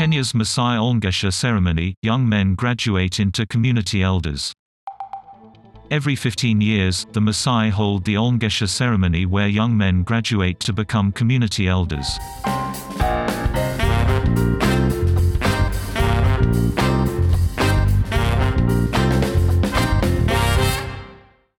Kenya's Maasai Olngesha ceremony, young men graduate into community elders. Every 15 years, the Maasai hold the Olngesha ceremony where young men graduate to become community elders.